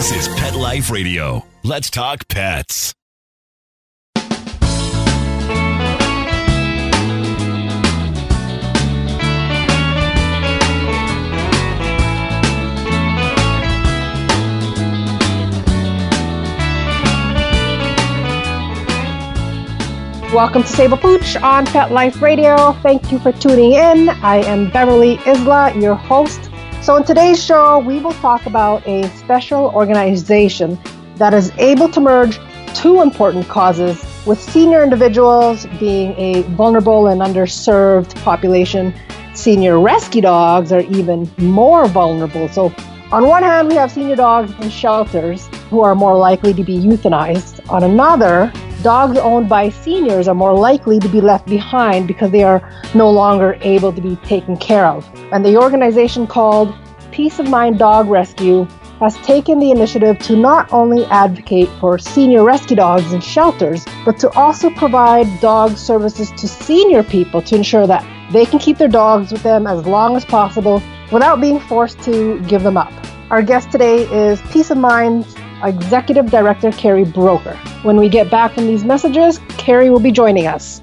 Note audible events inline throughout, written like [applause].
This is Pet Life Radio. Let's talk pets. Welcome to Save a Pooch on Pet Life Radio. Thank you for tuning in. I am Beverly Isla, your host. So, in today's show, we will talk about a special organization that is able to merge two important causes, with senior individuals being a vulnerable and underserved population. Senior rescue dogs are even more vulnerable. So, on one hand, we have senior dogs in shelters who are more likely to be euthanized. On another, dogs owned by seniors are more likely to be left behind because they are no longer able to be taken care of. And the organization called Peace of Mind Dog Rescue has taken the initiative to not only advocate for senior rescue dogs in shelters, but to also provide dog services to senior people to ensure that they can keep their dogs with them as long as possible without being forced to give them up. Our guest today is Peace of Mind's Executive Director Carrie Brocker. When we get back from these messages, Carrie will be joining us.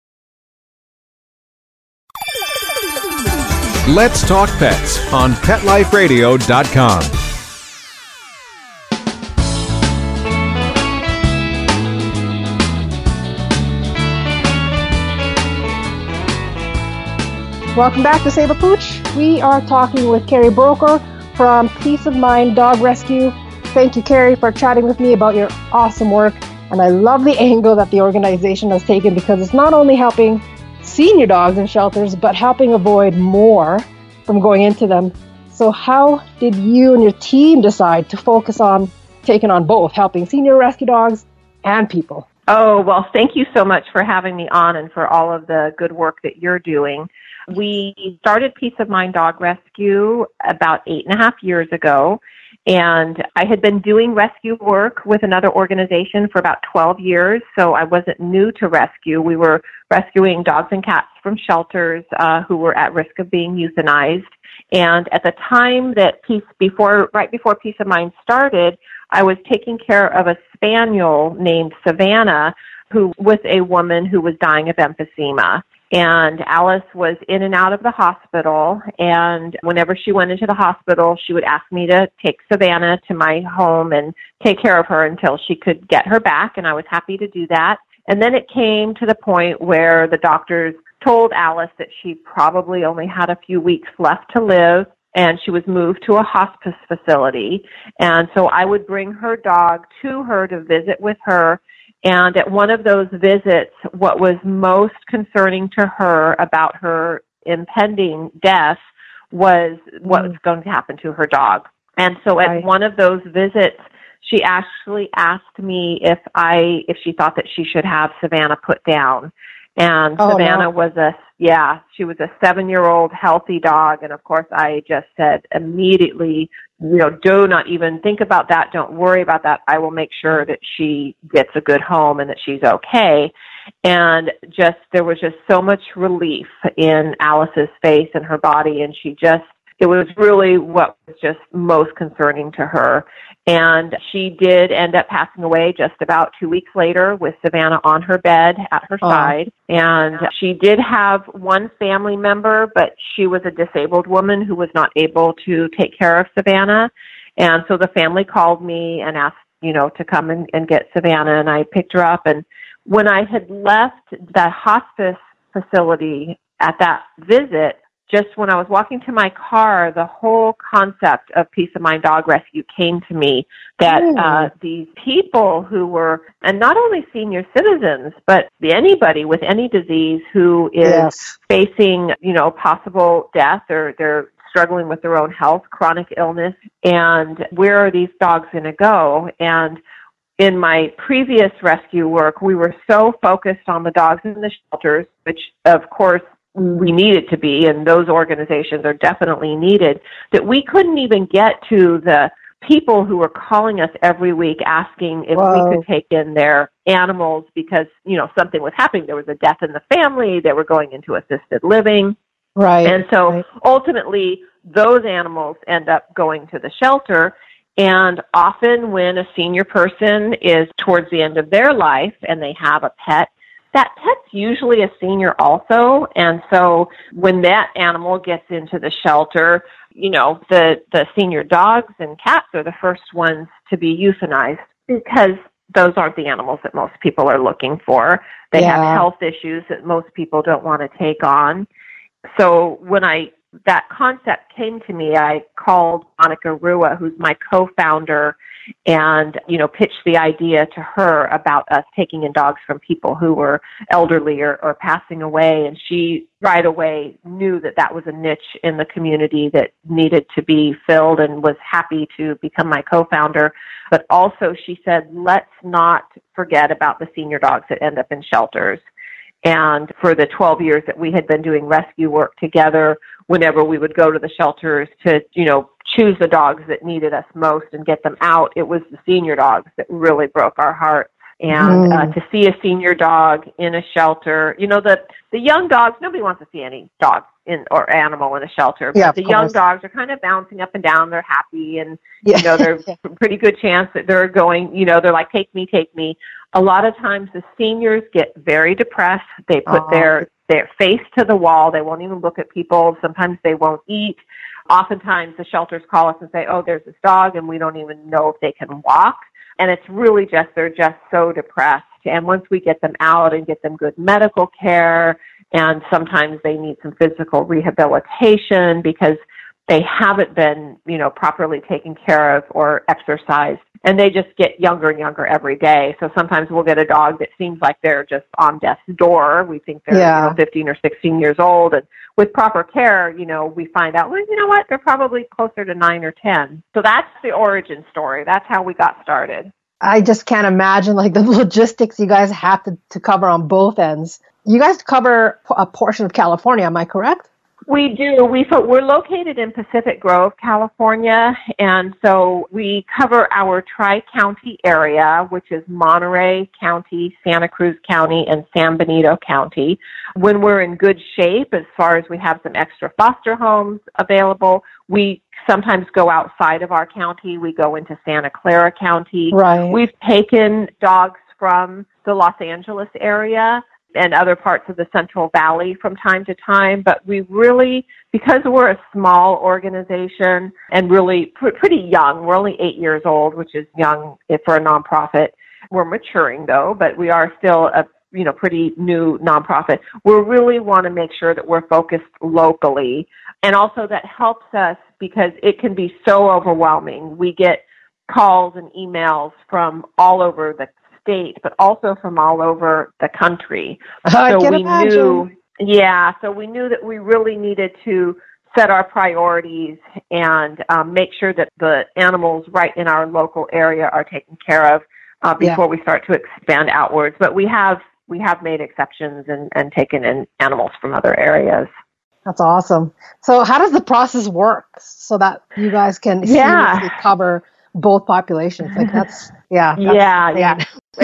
Let's Talk Pets on PetLifeRadio.com. Welcome back to Save a Pooch. We are talking with Carrie Brocker from Peace of Mind Dog Rescue. Thank you, Carrie, for chatting with me about your awesome work. And I love the angle that the organization has taken because it's not only helping senior dogs in shelters, but helping avoid more from going into them. So, how did you and your team decide to focus on taking on both, helping senior rescue dogs and people? Oh, well, thank you so much for having me on and for all of the good work that you're doing. We started Peace of Mind Dog Rescue about eight and a half years ago. And I had been doing rescue work with another organization for about 12 years, so I wasn't new to rescue. We were rescuing dogs and cats from shelters uh, who were at risk of being euthanized. And at the time that Peace before, right before Peace of Mind started, I was taking care of a spaniel named Savannah, who was a woman who was dying of emphysema. And Alice was in and out of the hospital. And whenever she went into the hospital, she would ask me to take Savannah to my home and take care of her until she could get her back. And I was happy to do that. And then it came to the point where the doctors told Alice that she probably only had a few weeks left to live and she was moved to a hospice facility. And so I would bring her dog to her to visit with her and at one of those visits, what was most concerning to her about her impending death was what was mm. going to happen to her dog. And so at right. one of those visits, she actually asked me if I if she thought that she should have Savannah put down. And oh, Savannah no. was a yeah, she was a 7-year-old healthy dog and of course I just said immediately you know, do not even think about that. Don't worry about that. I will make sure that she gets a good home and that she's okay. And just, there was just so much relief in Alice's face and her body. And she just, it was really what was just most concerning to her. And she did end up passing away just about two weeks later with Savannah on her bed at her oh. side. And she did have one family member, but she was a disabled woman who was not able to take care of Savannah. And so the family called me and asked, you know, to come and, and get Savannah. And I picked her up. And when I had left that hospice facility at that visit, just when I was walking to my car, the whole concept of Peace of Mind Dog Rescue came to me that mm. uh, these people who were, and not only senior citizens, but anybody with any disease who is yes. facing, you know, possible death or they're struggling with their own health, chronic illness, and where are these dogs going to go? And in my previous rescue work, we were so focused on the dogs in the shelters, which of course we needed to be, and those organizations are definitely needed, that we couldn't even get to the people who were calling us every week asking if Whoa. we could take in their animals because, you know, something was happening. There was a death in the family, they were going into assisted living. Right. And so right. ultimately, those animals end up going to the shelter. And often, when a senior person is towards the end of their life and they have a pet, that pet's usually a senior also. And so, when that animal gets into the shelter, you know, the, the senior dogs and cats are the first ones to be euthanized because those aren't the animals that most people are looking for. They Yeah. have health issues that most people don't want to take on. So when I that concept came to me, I called Monica Rua, who's my co-founder, and you know pitched the idea to her about us taking in dogs from people who were elderly or, or passing away, and she right away knew that that was a niche in the community that needed to be filled, and was happy to become my co-founder. But also, she said, let's not forget about the senior dogs that end up in shelters. And for the 12 years that we had been doing rescue work together, whenever we would go to the shelters to, you know, choose the dogs that needed us most and get them out, it was the senior dogs that really broke our hearts. And uh, Mm. to see a senior dog in a shelter, you know, the the young dogs, nobody wants to see any dog in or animal in a shelter. But Yeah, the young dogs are kind of bouncing up and down. They're happy and Yeah. you know, there's [laughs] a pretty good chance that they're going, you know, they're like, take me, take me. A lot of times the seniors get very depressed. They put Aw. their, their face to the wall. They won't even look at people. Sometimes they won't eat. Oftentimes the shelters call us and say, oh, there's this dog and we don't even know if they can walk. And it's really just, they're just so depressed. And once we get them out and get them good medical care, and sometimes they need some physical rehabilitation because they haven't been, you know, properly taken care of or exercised. And they just get younger and younger every day. So sometimes we'll get a dog that seems like they're just on death's door. We think they're Yeah. you know, 15 or 16 years old. And with proper care, you know, we find out, well, you know what? They're probably closer to nine or 10. So that's the origin story. That's how we got started. I just can't imagine like [laughs] the logistics you guys have to, to cover on both ends. You guys cover a portion of California, am I correct? We do. We so we're located in Pacific Grove, California, and so we cover our tri-county area, which is Monterey County, Santa Cruz County, and San Benito County. When we're in good shape, as far as we have some extra foster homes available, we sometimes go outside of our county. We go into Santa Clara County. Right. We've taken dogs from the Los Angeles area and other parts of the Central Valley from time to time, but we really, because we're a small organization and really pr- pretty young, we're only eight years old, which is young if for a nonprofit. We're maturing though, but we are still a you know pretty new nonprofit. We really want to make sure that we're focused locally, and also that helps us because it can be so overwhelming. We get calls and emails from all over the state, but also from all over the country. I so we imagine. knew, yeah, so we knew that we really needed to set our priorities and um, make sure that the animals right in our local area are taken care of uh, Yeah. before we start to expand outwards. But we have we have made exceptions and, and taken in animals from other areas. That's awesome. So, how does the process work so that you guys can Yeah. cover both populations? Like that's [laughs] yeah, that's yeah, insane. yeah.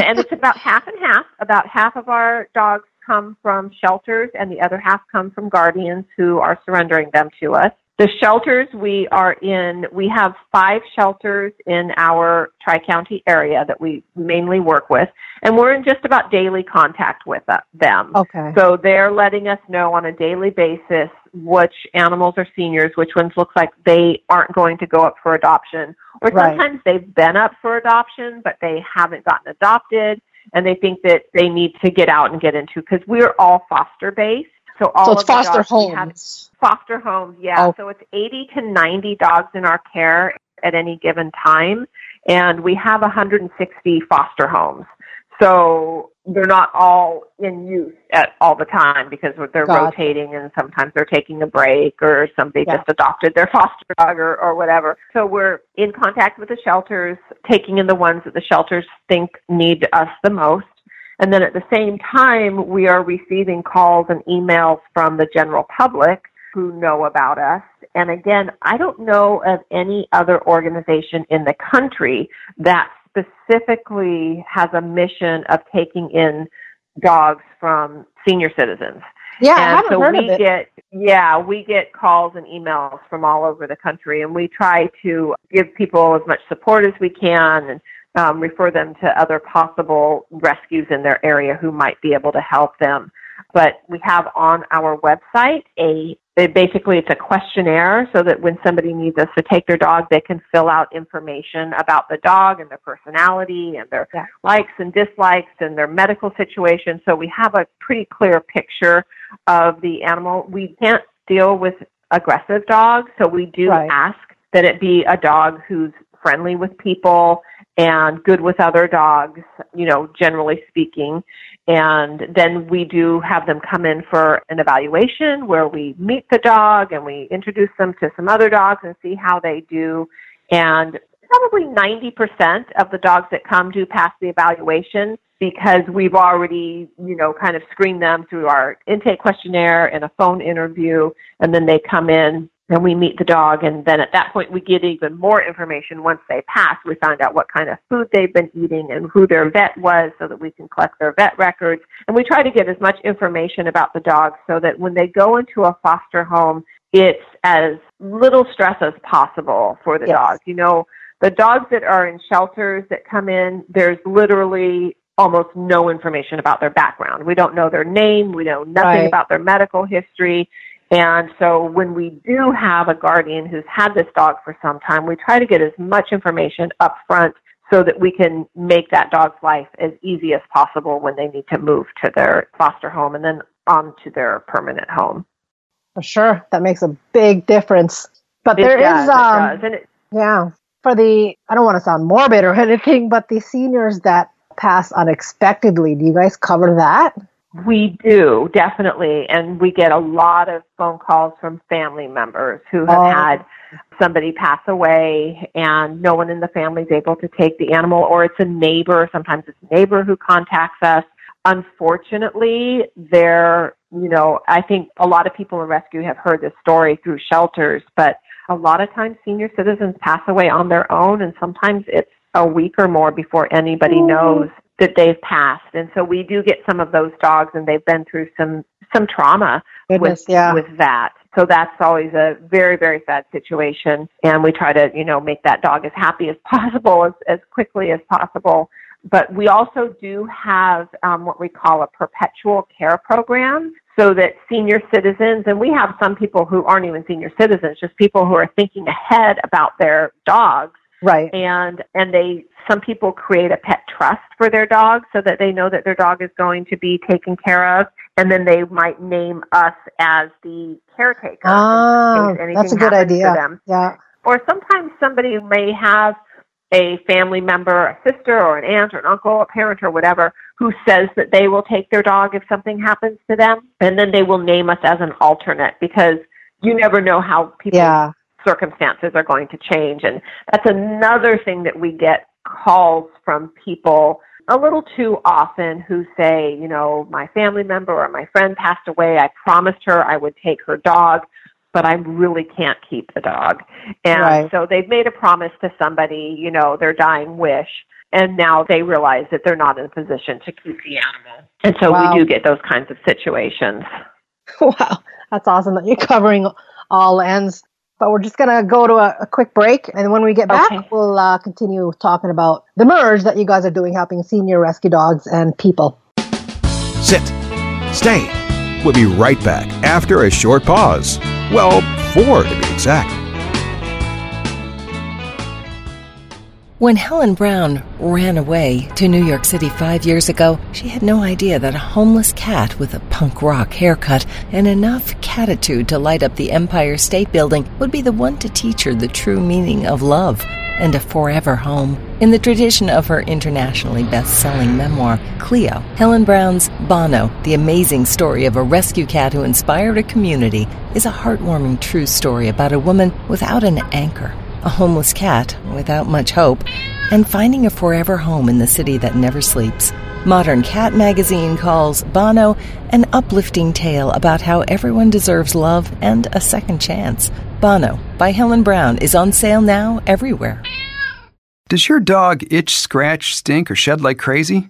and it's about half and half. About half of our dogs come from shelters, and the other half come from guardians who are surrendering them to us. The shelters we are in, we have five shelters in our Tri County area that we mainly work with, and we're in just about daily contact with uh, them. Okay. So they're letting us know on a daily basis which animals are seniors, which ones look like they aren't going to go up for adoption, or Right. sometimes they've been up for adoption, but they haven't gotten adopted, and they think that they need to get out and get into because we're all foster based. So all so it's of foster dogs we have- homes. foster homes, yeah. Oh. So it's 80 to 90 dogs in our care at any given time, and we have 160 foster homes. So they're not all in use at all the time because they're rotating and sometimes they're taking a break or somebody Yeah. just adopted their [laughs] foster dog or, or whatever. So we're in contact with the shelters, taking in the ones that the shelters think need us the most. And then at the same time, we are receiving calls and emails from the general public who know about us. And again, I don't know of any other organization in the country that specifically has a mission of taking in dogs from senior citizens. Yeah, I haven't so heard we of it. get yeah, we get calls and emails from all over the country and we try to give people as much support as we can and um, refer them to other possible rescues in their area who might be able to help them. But we have on our website a it basically it's a questionnaire so that when somebody needs us to take their dog, they can fill out information about the dog and their personality and their Yeah. likes and dislikes and their medical situation. So we have a pretty clear picture of the animal. We can't deal with aggressive dogs, so we do Right. ask that it be a dog who's friendly with people and good with other dogs, you know, generally speaking. And then we do have them come in for an evaluation where we meet the dog and we introduce them to some other dogs and see how they do. And probably 90% of the dogs that come do pass the evaluation because we've already, you know, kind of screened them through our intake questionnaire and a phone interview. And then they come in and we meet the dog. And then at that point, we get even more information once they pass. We find out what kind of food they've been eating and who their vet was so that we can collect their vet records. And we try to get as much information about the dog so that when they go into a foster home, it's as little stress as possible for the Yes. dog. You know, the dogs that are in shelters that come in, there's literally almost no information about their background. We don't know their name, we know nothing Right. about their medical history. And so when we do have a guardian who's had this dog for some time, we try to get as much information up front so that we can make that dog's life as easy as possible when they need to move to their foster home and then on to their permanent home. For sure. That makes a big difference. But It there is, does, it um, does. It, yeah, for the, I don't want to sound morbid or anything, but the seniors that pass unexpectedly, do you guys cover that? We do, definitely. And we get a lot of phone calls from family members who have Oh. had somebody pass away and no one in the family is able to take the animal, or it's a neighbor. Sometimes it's a neighbor who contacts us. Unfortunately, there, you know, I think a lot of people in rescue have heard this story through shelters, but a lot of times senior citizens pass away on their own, and sometimes it's a week or more before anybody mm-hmm. knows that they've passed. And so we do get some of those dogs, and they've been through some some trauma Goodness, with yeah. with that. So that's always a very very sad situation, and we try to you know make that dog as happy as possible as as quickly as possible. But we also do have um, what we call a perpetual care program, so that senior citizens, and we have some people who aren't even senior citizens, just people who are thinking ahead about their dogs Right. and and they some people create a pet trust for their dog so that they know that their dog is going to be taken care of and then they might name us as the caretaker Ah, anything that's a good idea. them. Yeah. or sometimes somebody may have a family member a sister or an aunt or an uncle a parent or whatever who says that they will take their dog if something happens to them and then they will name us as an alternate because you never know how people Yeah. Circumstances are going to change. And that's another thing that we get calls from people a little too often who say, you know, my family member or my friend passed away. I promised her I would take her dog, but I really can't keep the dog. And Right. so they've made a promise to somebody, you know, their dying wish. And now they realize that they're not in a position to keep the animal. And so Wow. we do get those kinds of situations. [laughs] Wow. That's awesome that you're covering all ends. But we're just going to go to a, a quick break. And when we get back, Okay. we'll uh, continue talking about the merge that you guys are doing, helping senior rescue dogs and people. Sit. Stay. We'll be right back after a short pause. Well, four to be exact. When Helen Brown ran away to New York City five years ago, she had no idea that a homeless cat with a punk rock haircut and enough catitude to light up the Empire State Building would be the one to teach her the true meaning of love. and a forever home. In the tradition of her internationally best selling memoir, Cleo, Helen Brown's Bono, the amazing story of a rescue cat who inspired a community, is a heartwarming true story about a woman without an anchor, a homeless cat without much hope, and finding a forever home in the city that never sleeps. Modern Cat magazine calls Bono an uplifting tale about how everyone deserves love and a second chance. Bono by Helen Brown is on sale now everywhere. Does your dog itch, scratch, stink, or shed like crazy?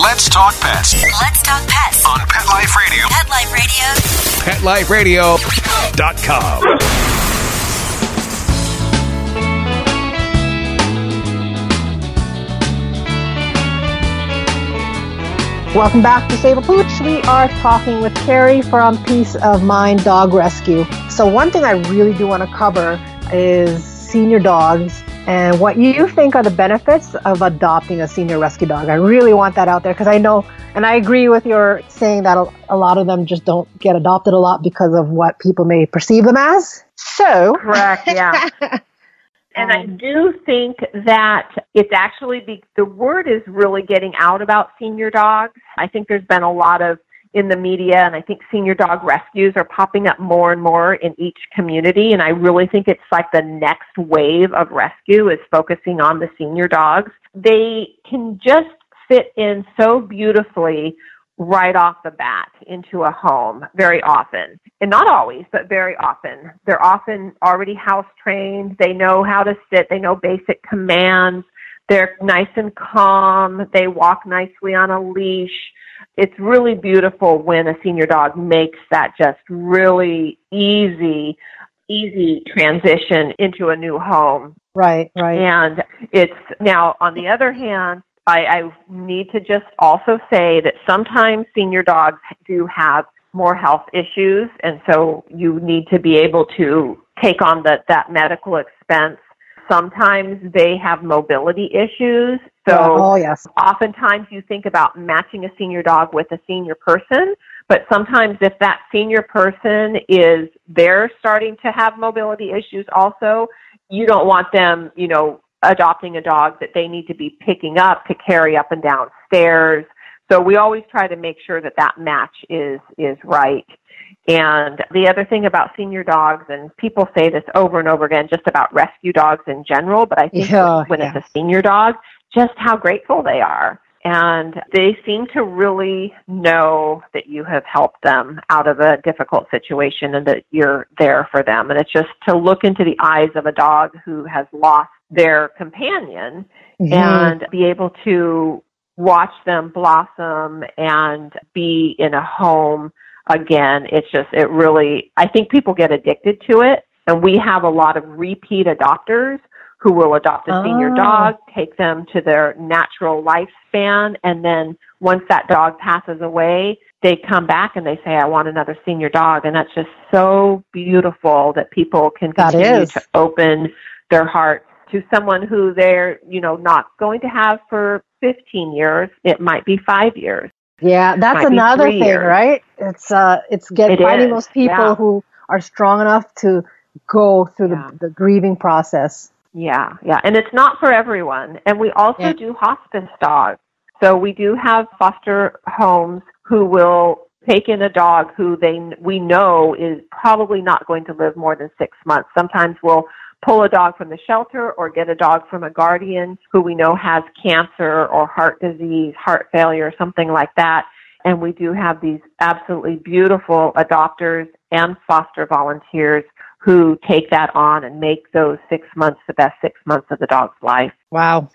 Let's talk pets Let's talk pets on Pet Life Radio. Pet Life Radio. PetLifeRadio.com. Welcome back to Save a Pooch. We are talking with Carrie from Peace of Mind Dog Rescue. So one thing I really do want to cover is senior dogs and what you think are the benefits of adopting a senior rescue dog. I really want that out there because I know, and I agree with your saying that a, lot of them just don't get adopted a lot because of what people may perceive them as. So, Correct, yeah. [laughs] And I um, do think that it's actually be, the word is really getting out about senior dogs. I think there's been a lot of in the media, and I think senior dog rescues are popping up more and more in each community. And I really think it's like the next wave of rescue is focusing on the senior dogs. They can just fit in so beautifully right off the bat into a home very often. And not always, but very often. They're often already house trained. They know how to sit. They know basic commands. They're nice and calm. They walk nicely on a leash. It's really beautiful when a senior dog makes that just really easy, easy transition into a new home. right, right. And it's now, on the other hand, I, I need to just also say that sometimes senior dogs do have more health issues, and so you need to be able to take on the, that medical expense. Sometimes they have mobility issues, so oh, yes. oftentimes you think about matching a senior dog with a senior person, but sometimes if that senior person is they're starting to have mobility issues also, you don't want them, you know, adopting a dog that they need to be picking up to carry up and down stairs. So we always try to make sure that that match is is right. And the other thing about senior dogs, and people say this over and over again, just about rescue dogs in general, but I think Yeah, when yeah. it's a senior dog, just how grateful they are. And they seem to really know that you have helped them out of a difficult situation and that you're there for them. And it's just to look into the eyes of a dog who has lost their companion Mhm. and be able to watch them blossom and be in a home again. It's just, it really, I think people get addicted to it. And we have a lot of repeat adopters who will adopt a senior Oh. dog, take them to their natural lifespan, and then once that dog passes away, they come back and they say, I want another senior dog. And that's just so beautiful that people can continue to open their hearts to someone who they're, you know, not going to have for 15 years. It might be five years. Yeah, that's another thing, years. right? It's uh, it's getting It finding is, those people yeah. who are strong enough to go through Yeah. the, the grieving process. Yeah, yeah. And it's not for everyone. And we also Yeah. do hospice dogs. So we do have foster homes who will take in a dog who they we know is probably not going to live more than 6 months. Sometimes we'll pull a dog from the shelter or get a dog from a guardian who we know has cancer or heart disease, heart failure, something like that. And we do have these absolutely beautiful adopters and foster volunteers who take that on and make those six months the best six months of the dog's life. Wow.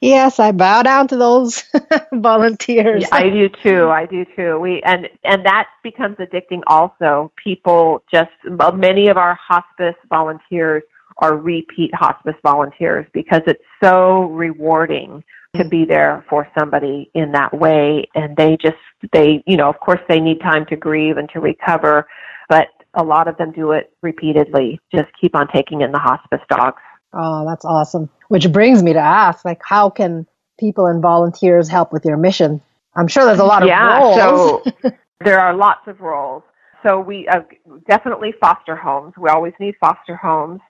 Yes, I bow down to those [laughs] volunteers. I do too. I do too. We and and that becomes addicting. Also, people just many of our hospice volunteers are repeat hospice volunteers because it's so rewarding to be there for somebody in that way. And they just they you know of course they need time to grieve and to recover but a lot of them do it repeatedly. Just keep on taking in the hospice dogs. Oh that's awesome. Which brings me to ask like how can people and volunteers help with your mission? I'm sure there's a lot of yeah, roles. so [laughs] there are lots of roles. So we uh, definitely foster homes. We always need foster homes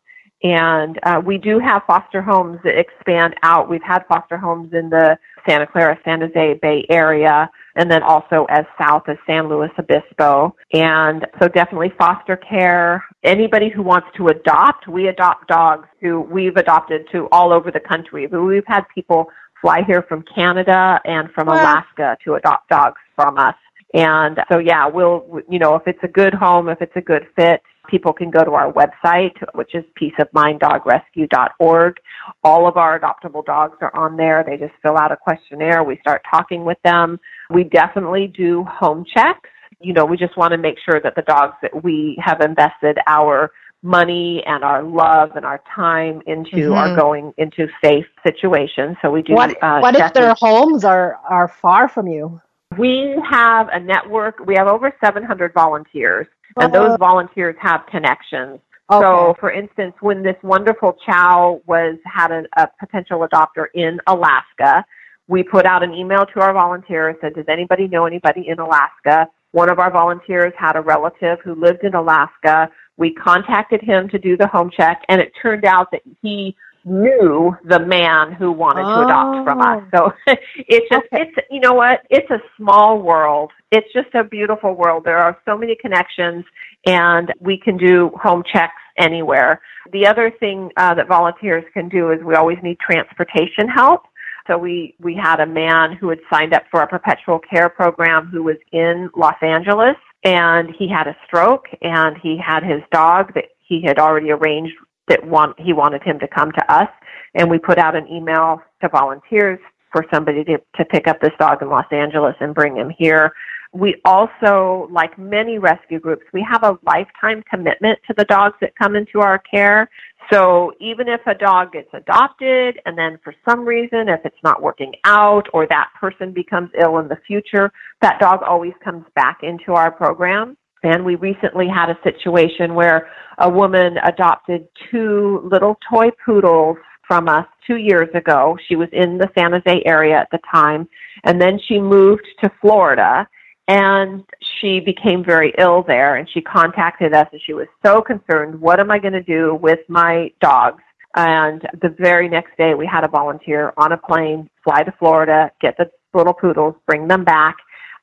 and uh, we do have foster homes that expand out. We've had foster homes in the Santa Clara, San Jose Bay area, and then also as south as San Luis Obispo. And so definitely foster care. Anybody who wants to adopt, we adopt dogs who we've adopted to all over the country. But we've had people fly here from Canada and from Alaska to adopt dogs from us. And so, yeah, we'll, you know, if it's a good home, if it's a good fit, people can go to our website, which is peaceofminddogrescue.org. All of our adoptable dogs are on there. They just fill out a questionnaire. We start talking with them. We definitely do home checks. You know, we just want to make sure that the dogs that we have invested our money and our love and our time into mm-hmm. are going into safe situations. So we do. What, uh, what if their homes are are far from you? We have a network. We have over 700 volunteers, and oh. those volunteers have connections. Okay. So, for instance, when this wonderful chow was had a, a potential adopter in Alaska, we put out an email to our volunteers and said, "Does anybody know anybody in Alaska?" One of our volunteers had a relative who lived in Alaska. We contacted him to do the home check, and it turned out that he knew the man who wanted oh. to adopt from us. So [laughs] it's just okay. it's you know what? It's a small world. It's just a beautiful world. There are so many connections and we can do home checks anywhere. The other thing uh, that volunteers can do is we always need transportation help. So we, we had a man who had signed up for a perpetual care program who was in Los Angeles and he had a stroke and he had his dog that he had already arranged that want he wanted him to come to us, and we put out an email to volunteers for somebody to, to pick up this dog in Los Angeles and bring him here. We also, like many rescue groups, we have a lifetime commitment to the dogs that come into our care. So even if a dog gets adopted and then for some reason, if it's not working out or that person becomes ill in the future, that dog always comes back into our program. And we recently had a situation where a woman adopted two little toy poodles from us two years ago. She was in the San Jose area at the time, and then she moved to Florida and she became very ill there. And she contacted us and she was so concerned what am i going to do with my dogs? And the very next day we had a volunteer on a plane fly to florida get the little poodles bring them back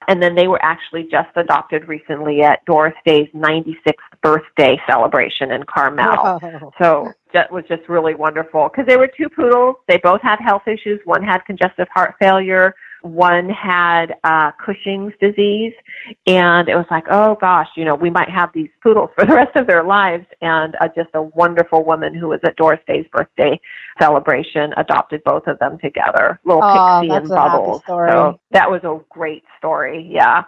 and then they were actually just adopted recently at Doris Day's 96th birthday celebration in Carmel. Oh. So that was just really wonderful because they were two poodles. They both had health issues. One had congestive heart failure. One had uh, Cushing's disease, and it was like, oh gosh, you know, we might have these poodles [laughs] for the rest of their lives. And uh, just a wonderful woman who was at Doris Day's birthday celebration adopted both of them together, little oh, Pixie and Bubbles. So that was a great story. Yeah.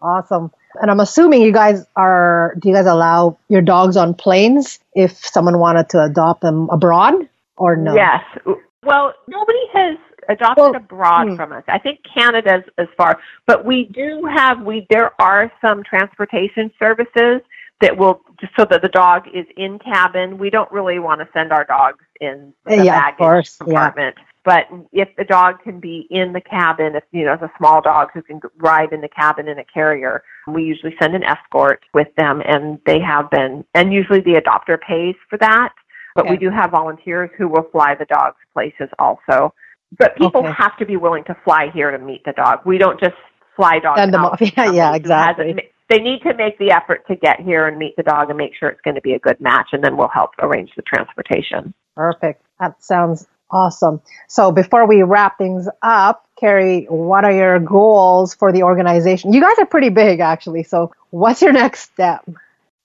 Awesome. And I'm assuming you guys are, do you guys allow your dogs on planes if someone wanted to adopt them abroad or no? Yes. Well, nobody has adopted well, abroad hmm. from us. I think Canada's as far, but we do have we there are some transportation services that will just so that the dog is in cabin. We don't really want to send our dogs in the yeah, baggage compartment. Yeah. But if the dog can be in the cabin, if you know it's a small dog who can ride in the cabin in a carrier, we usually send an escort with them, and they have been, and usually the adopter pays for that. But okay. we do have volunteers who will fly the dogs places also. But people okay. have to be willing to fly here to meet the dog. We don't just fly dogs. Send them off. [laughs] Yeah, yeah, exactly. They need to make the effort to get here and meet the dog and make sure it's going to be a good match, and then we'll help arrange the transportation. Perfect. That sounds awesome. So before we wrap things up, Carrie, what are your goals for the organization? You guys are pretty big, actually. So what's your next step?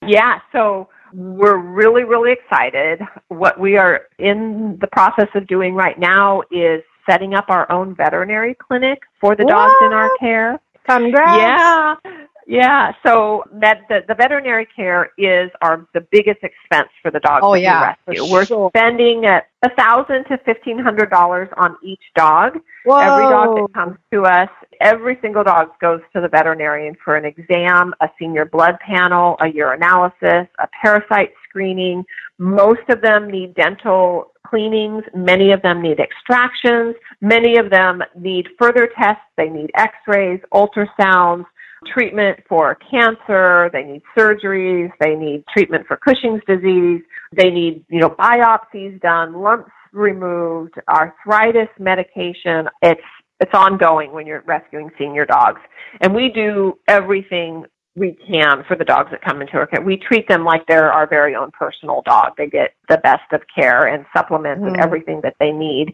Yeah. So we're really, really excited. What we are in the process of doing right now is setting up our own veterinary clinic for the what? dogs in our care. Congrats. Yeah. Yeah, so that the, the veterinary care is our the biggest expense for the dogs oh, that yeah, we rescue. We're sure. spending a thousand to fifteen hundred dollars on each dog. Whoa. Every dog that comes to us, every single dog goes to the veterinarian for an exam, a senior blood panel, a urinalysis, a parasite screening. Most of them need dental cleanings. Many of them need extractions. Many of them need further tests. They need x-rays, ultrasounds, treatment for cancer, they need surgeries, they need treatment for Cushing's disease, they need, you know, biopsies done, lumps removed, arthritis medication. It's it's ongoing when you're rescuing senior dogs. And we do everything we can for the dogs that come into our care. We treat them like they're our very own personal dog. They get the best of care and supplements mm. and everything that they need.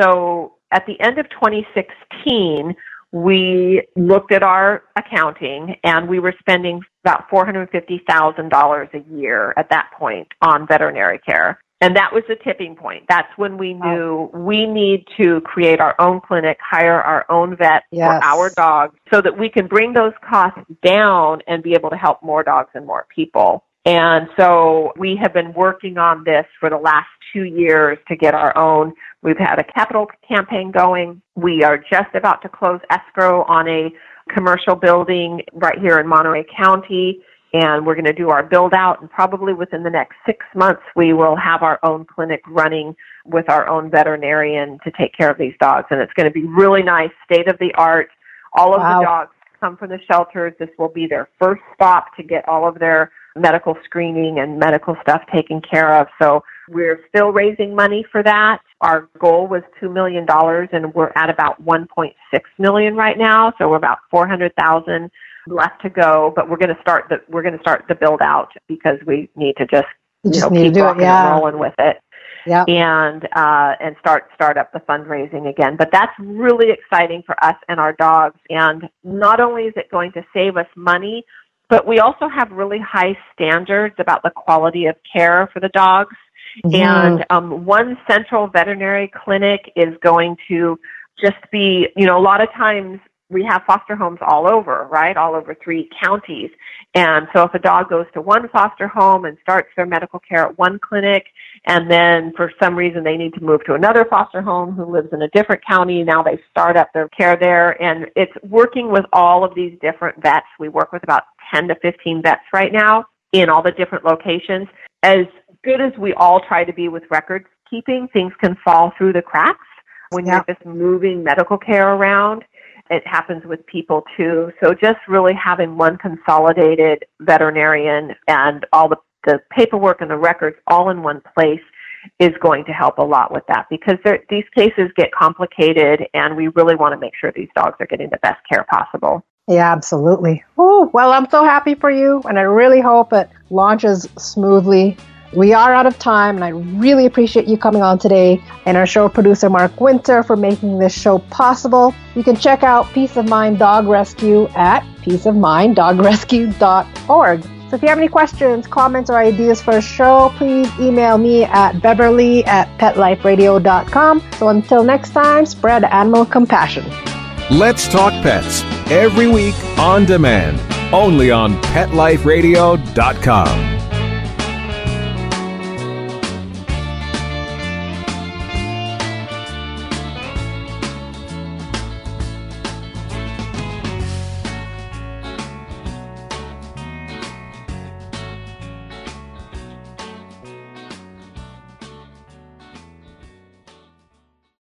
So at the end of 2016, we looked at our accounting and we were spending about $450,000 a year at that point on veterinary care. And that was the tipping point. That's when we knew we need to create our own clinic, hire our own vet yes. for our dogs so that we can bring those costs down and be able to help more dogs and more people. And so we have been working on this for the last two years to get our own. We've had a capital campaign going. We are just about to close escrow on a commercial building right here in Monterey County. And we're going to do our build out and probably within the next six months we will have our own clinic running with our own veterinarian to take care of these dogs. And it's going to be really nice, state of the art. All of wow. the dogs come from the shelters. This will be their first stop to get all of their medical screening and medical stuff taken care of. So we're still raising money for that. Our goal was $2 million and we're at about 1.6 million right now. So we're about 400,000 left to go, but we're going to start the, we're going to start the build out because we need to just, you, you just know, need keep to do rocking it, yeah. and rolling with it. Yeah. And uh, and start start up the fundraising again. But that's really exciting for us and our dogs. And not only is it going to save us money, but we also have really high standards about the quality of care for the dogs. And um, one central veterinary clinic is going to just be, you know, a lot of times we have foster homes all over, right? All over three counties. And so if a dog goes to one foster home and starts their medical care at one clinic, and then for some reason they need to move to another foster home who lives in a different county, now they start up their care there. And it's working with all of these different vets. We work with about 10 to 15 vets right now in all the different locations. As good as we all try to be with record keeping, things can fall through the cracks when Yeah. you're just moving medical care around. It happens with people too. So just really having one consolidated veterinarian and all the, the paperwork and the records all in one place is going to help a lot with that because there- these cases get complicated and we really want to make sure these dogs are getting the best care possible. Yeah, absolutely. Oh, well, I'm so happy for you, and I really hope it launches smoothly. We are out of time, and I really appreciate you coming on today, and our show producer, Mark Winter, for making this show possible. You can check out Peace of Mind Dog Rescue at peaceofminddogrescue.org. So if you have any questions, comments, or ideas for a show, please email me at beverly at petliferadio.com. So until next time, spread animal compassion. Let's Talk Pets every week on demand, only on PetLifeRadio.com.